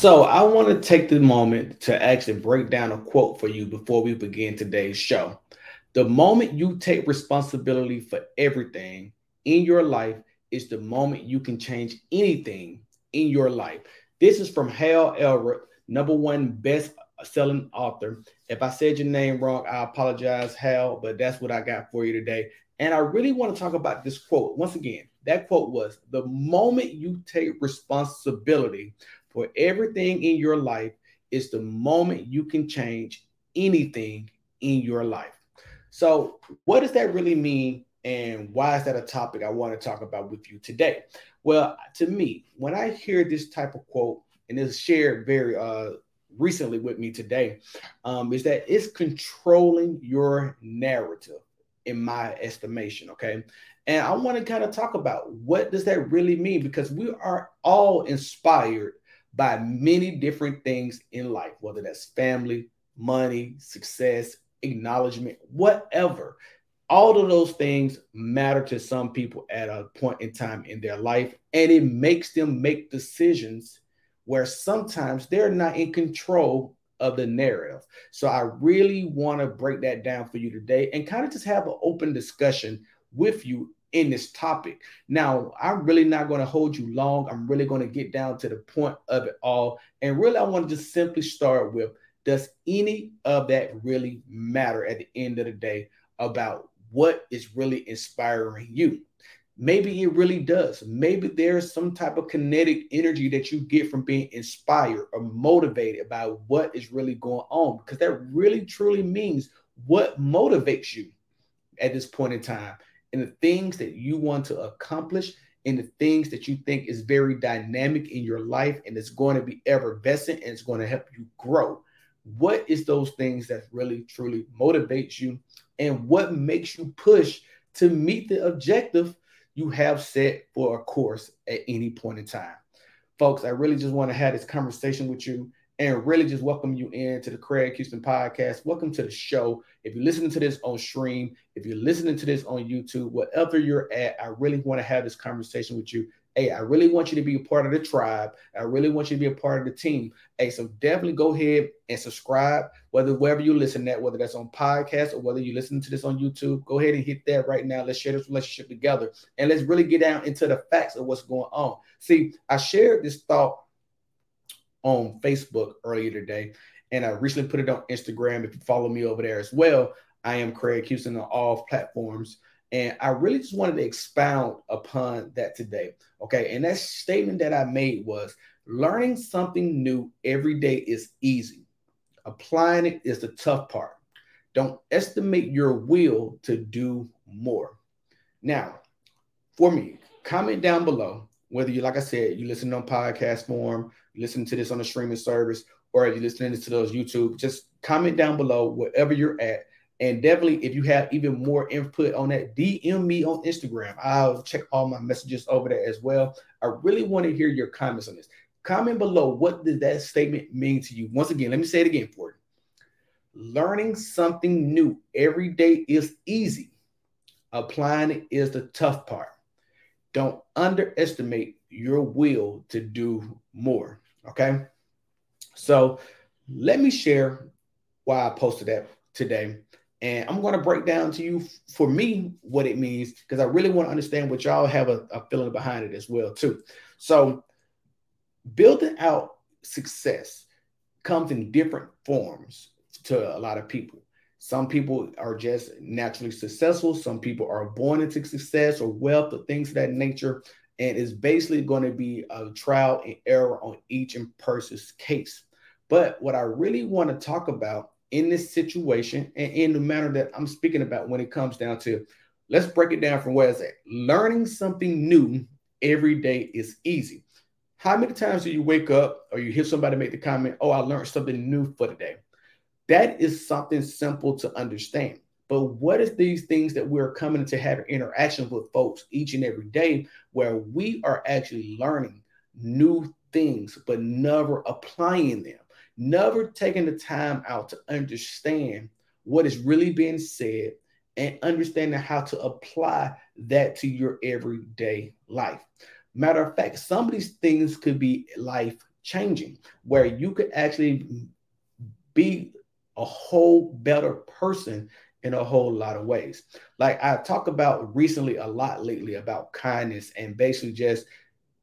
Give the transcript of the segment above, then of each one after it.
So I want to take the moment to actually break down a quote for you before we begin today's show. The moment you take responsibility for everything in your life is the moment you can change anything in your life. This is from Hal Elrod, number one best selling author. If I said your name wrong, I apologize, Hal, but that's what I got for you today. And I really want to talk about this quote. Once again, that quote was the moment you take responsibility for everything in your life is the moment you can change anything in your life. So, what does that really mean? And why is that a topic I want to talk about with you today? Well, to me, when I hear this type of quote, and it's shared very uh, recently with me today, um, is that it's controlling your narrative, in my estimation. Okay. And I want to kind of talk about what does that really mean because we are all inspired by many different things in life, whether that's family, money, success, acknowledgement, whatever. All of those things matter to some people at a point in time in their life, and it makes them make decisions where sometimes they're not in control of the narrative. So I really want to break that down for you today and kind of just have an open discussion with you in this topic. Now, I'm really not going to hold you long. I'm really going to get down to the point of it all. And really, I want to just simply start with does any of that really matter at the end of the day about what is really inspiring you? Maybe it really does. Maybe there's some type of kinetic energy that you get from being inspired or motivated by what is really going on, because that really truly means what motivates you at this point in time and the things that you want to accomplish and the things that you think is very dynamic in your life and it's going to be effervescent and it's going to help you grow. What is those things that really truly motivates you and what makes you push to meet the objective you have set for a course at any point in time? Folks, I really just want to have this conversation with you and really just welcome you in to the Craig Houston podcast. Welcome to the show. If you're listening to this on stream, if you're listening to this on YouTube, whatever you're at, I really want to have this conversation with you. Hey, I really want you to be a part of the tribe. I really want you to be a part of the team. Hey, so definitely go ahead and subscribe, whether wherever you listen at, whether that's on podcast or whether you listen to this on YouTube. Go ahead and hit that right now. Let's share this relationship together and let's really get down into the facts of what's going on. See, I shared this thought on Facebook earlier today, and I recently put it on Instagram. If you follow me over there as well, I am Craig Houston on all platforms. And I really just wanted to expound upon that today. Okay. And that statement that I made was learning something new every day is easy, applying it is the tough part. Don't estimate your will to do more. Now, for me, comment down below whether you, like I said, you listen on podcast form, you listen to this on a streaming service, or you're listening to those YouTube, just comment down below wherever you're at. And definitely, if you have even more input on that, DM me on Instagram. I'll check all my messages over there as well. I really want to hear your comments on this. Comment below what did that statement mean to you? Once again, let me say it again for you. Learning something new every day is easy. Applying it is the tough part. Don't underestimate your will to do more. Okay. So let me share why I posted that today. And I'm going to break down to you for me what it means because I really want to understand what y'all have a, a feeling behind it as well, too. So building out success comes in different forms to a lot of people. Some people are just naturally successful. Some people are born into success or wealth or things of that nature. And it's basically going to be a trial and error on each and person's case. But what I really want to talk about in this situation and in the manner that I'm speaking about when it comes down to let's break it down from where it's at. Learning something new every day is easy. How many times do you wake up or you hear somebody make the comment, Oh, I learned something new for the day? That is something simple to understand. But what is these things that we're coming to have interaction with folks each and every day where we are actually learning new things, but never applying them, never taking the time out to understand what is really being said and understanding how to apply that to your everyday life. Matter of fact, some of these things could be life changing, where you could actually be a whole better person in a whole lot of ways. Like I talk about recently a lot lately about kindness and basically just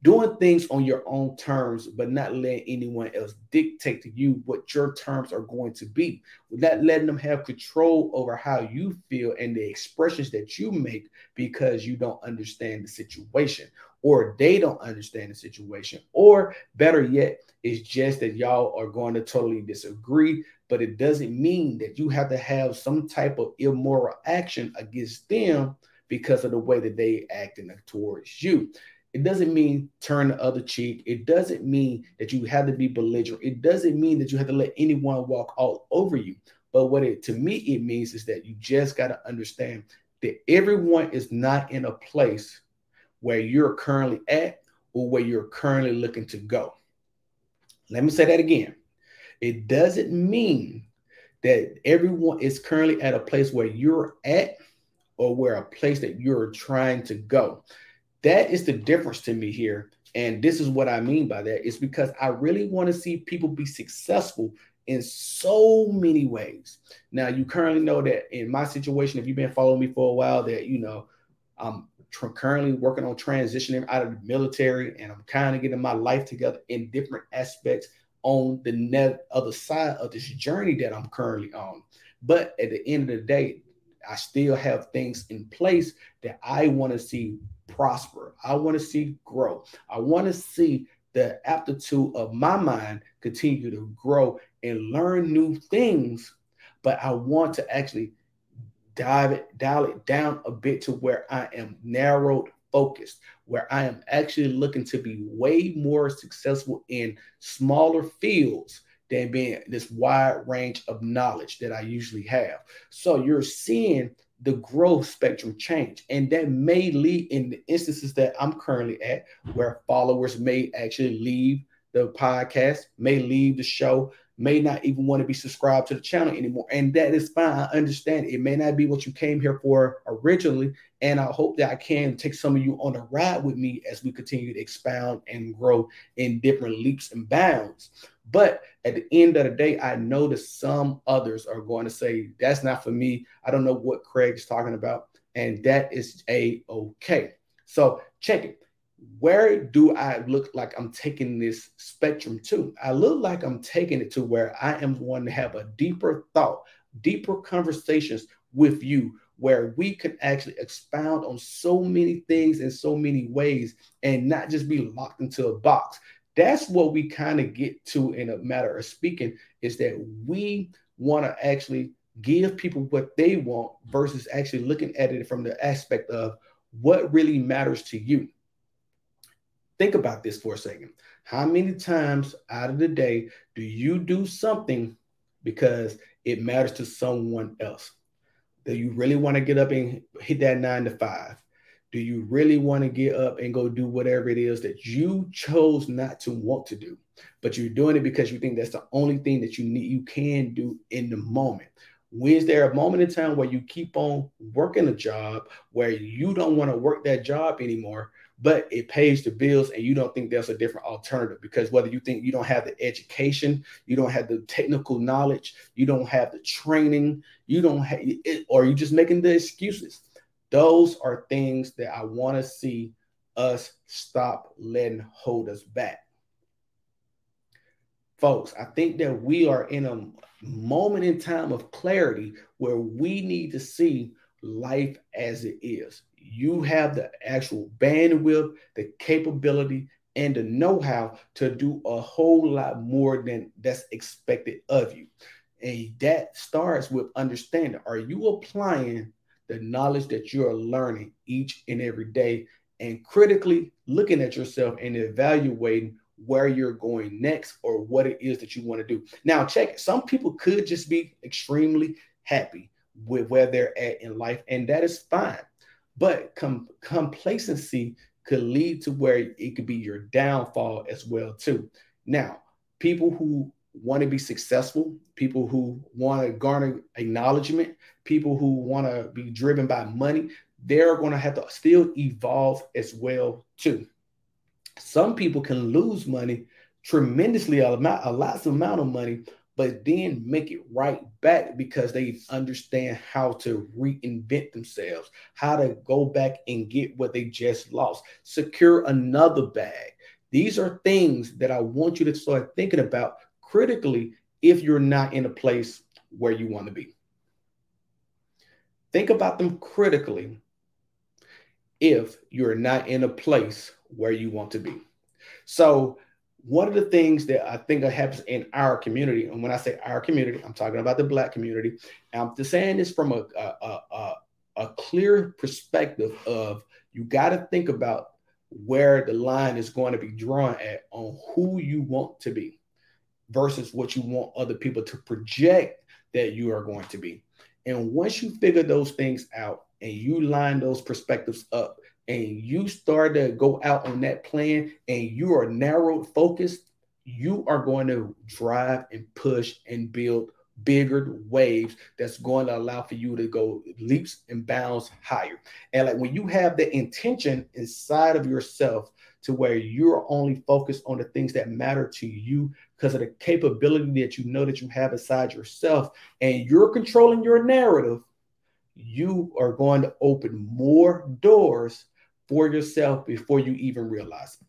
doing things on your own terms, but not letting anyone else dictate to you what your terms are going to be. Not letting them have control over how you feel and the expressions that you make because you don't understand the situation or they don't understand the situation. Or better yet, it's just that y'all are going to totally disagree, but it doesn't mean that you have to have some type of immoral action against them because of the way that they acting towards you. It doesn't mean turn the other cheek. It doesn't mean that you have to be belligerent. It doesn't mean that you have to let anyone walk all over you. But what it to me it means is that you just got to understand that everyone is not in a place where you're currently at or where you're currently looking to go. Let me say that again. It doesn't mean that everyone is currently at a place where you're at or where a place that you're trying to go. That is the difference to me here. And this is what I mean by that. It's because I really want to see people be successful in so many ways. Now, you currently know that in my situation, if you've been following me for a while, that you know I'm tr- currently working on transitioning out of the military, and I'm kind of getting my life together in different aspects on the net other side of this journey that I'm currently on. But at the end of the day, I still have things in place that I want to see prosper. I want to see grow. I want to see the aptitude of my mind continue to grow and learn new things. But I want to actually dive it, dial it down a bit to where I am narrowed focused, where I am actually looking to be way more successful in smaller fields than being this wide range of knowledge that I usually have. So you're seeing the growth spectrum change. And that may lead in the instances that I'm currently at, where followers may actually leave the podcast, may leave the show, may not even want to be subscribed to the channel anymore. And that is fine. I understand it may not be what you came here for originally. And I hope that I can take some of you on a ride with me as we continue to expound and grow in different leaps and bounds. But at the end of the day, I know that some others are going to say, that's not for me. I don't know what Craig is talking about. And that is a okay. So check it where do I look like I'm taking this spectrum to? I look like I'm taking it to where I am going to have a deeper thought, deeper conversations with you, where we can actually expound on so many things in so many ways and not just be locked into a box. That's what we kind of get to in a matter of speaking is that we want to actually give people what they want versus actually looking at it from the aspect of what really matters to you Think about this for a second. How many times out of the day do you do something because it matters to someone else? Do you really want to get up and hit that nine to five? Do you really want to get up and go do whatever it is that you chose not to want to do, but you're doing it because you think that's the only thing that you need, you can do in the moment? Is there a moment in time where you keep on working a job where you don't want to work that job anymore but it pays the bills and you don't think there's a different alternative because whether you think you don't have the education you don't have the technical knowledge you don't have the training you don't have it, or you're just making the excuses. Those are things that i want to see us stop letting hold us back. Folks i think that we are in a moment in time of clarity where we need to see life as it is you have the actual bandwidth, the capability, and the know-how to do a whole lot more than that's expected of you. And that starts with understanding. Are you applying the knowledge that you're learning each and every day and critically looking at yourself and evaluating where you're going next or what it is that you want to do. Now, check it. Some people could just be extremely happy with where they're at in life, and that is fine. But com- complacency could lead to where it could be your downfall as well too. Now, people who want to be successful, people who want to garner acknowledgement, people who want to be driven by money, they're going to have to still evolve as well too. Some people can lose money tremendously a lot, a amount of money, but then make it right back because they understand how to reinvent themselves, how to go back and get what they just lost, secure another bag. These are things that I want you to start thinking about critically if you're not in a place where you want to be. Think about them critically if you're not in a place where you want to be. So, one of the things that I think happens in our community, and when I say our community, I'm talking about the Black community. I'm just saying this from a, a, a, a clear perspective of you got to think about where the line is going to be drawn at on who you want to be versus what you want other people to project that you are going to be. And once you figure those things out and you line those perspectives up and you start to go out on that plan and you are narrowed focused, you are going to drive and push and build bigger waves that's going to allow for you to go leaps and bounds higher. And like when you have the intention inside of yourself to where you're only focused on the things that matter to you because of the capability that you know that you have inside yourself and you're controlling your narrative, you are going to open more doors for yourself before you even realize it.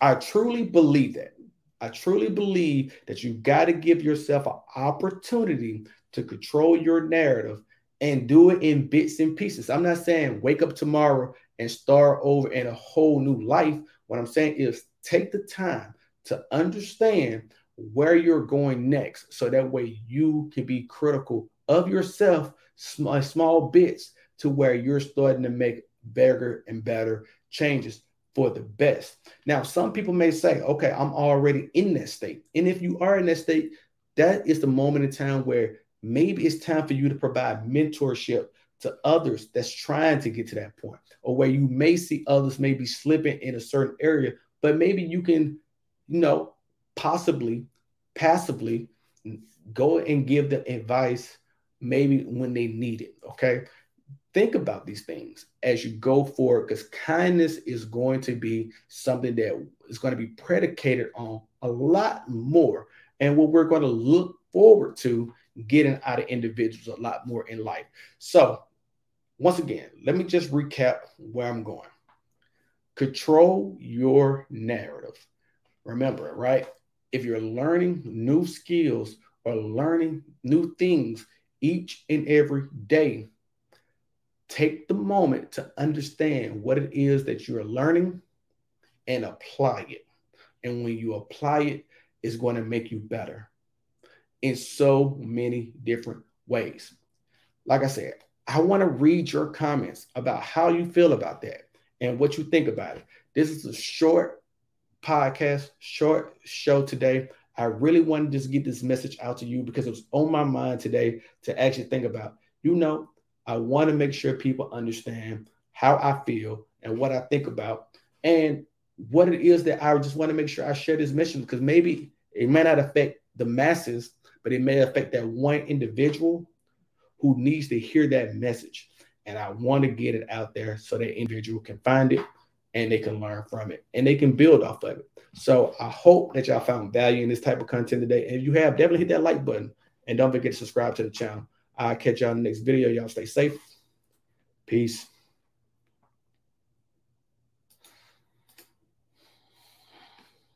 I truly believe that. I truly believe that you got to give yourself an opportunity to control your narrative and do it in bits and pieces. I'm not saying wake up tomorrow and start over in a whole new life. What I'm saying is take the time to understand where you're going next so that way you can be critical of yourself small, small bits to where you're starting to make bigger and better changes for the best. Now, some people may say, okay, I'm already in that state. And if you are in that state, that is the moment in time where maybe it's time for you to provide mentorship to others that's trying to get to that point, or where you may see others maybe slipping in a certain area, but maybe you can, you know, possibly, passively go and give them advice maybe when they need it. Okay think about these things as you go forward because kindness is going to be something that is going to be predicated on a lot more and what we're going to look forward to getting out of individuals a lot more in life. So once again let me just recap where i'm going. Control your narrative. Remember right? If you're learning new skills or learning new things each and every day take the moment to understand what it is that you're learning and apply it. And when you apply it, it's going to make you better in so many different ways. Like I said, I want to read your comments about how you feel about that and what you think about it. This is a short podcast, short show today. I really wanted to just get this message out to you because it was on my mind today to actually think about. You know, I want to make sure people understand how I feel and what I think about and what it is that I just want to make sure I share this mission because maybe it may not affect the masses, but it may affect that one individual who needs to hear that message. And I want to get it out there so that individual can find it and they can learn from it and they can build off of it. So I hope that y'all found value in this type of content today. And if you have, definitely hit that like button and don't forget to subscribe to the channel. I'll catch y'all in the next video. Y'all stay safe. Peace.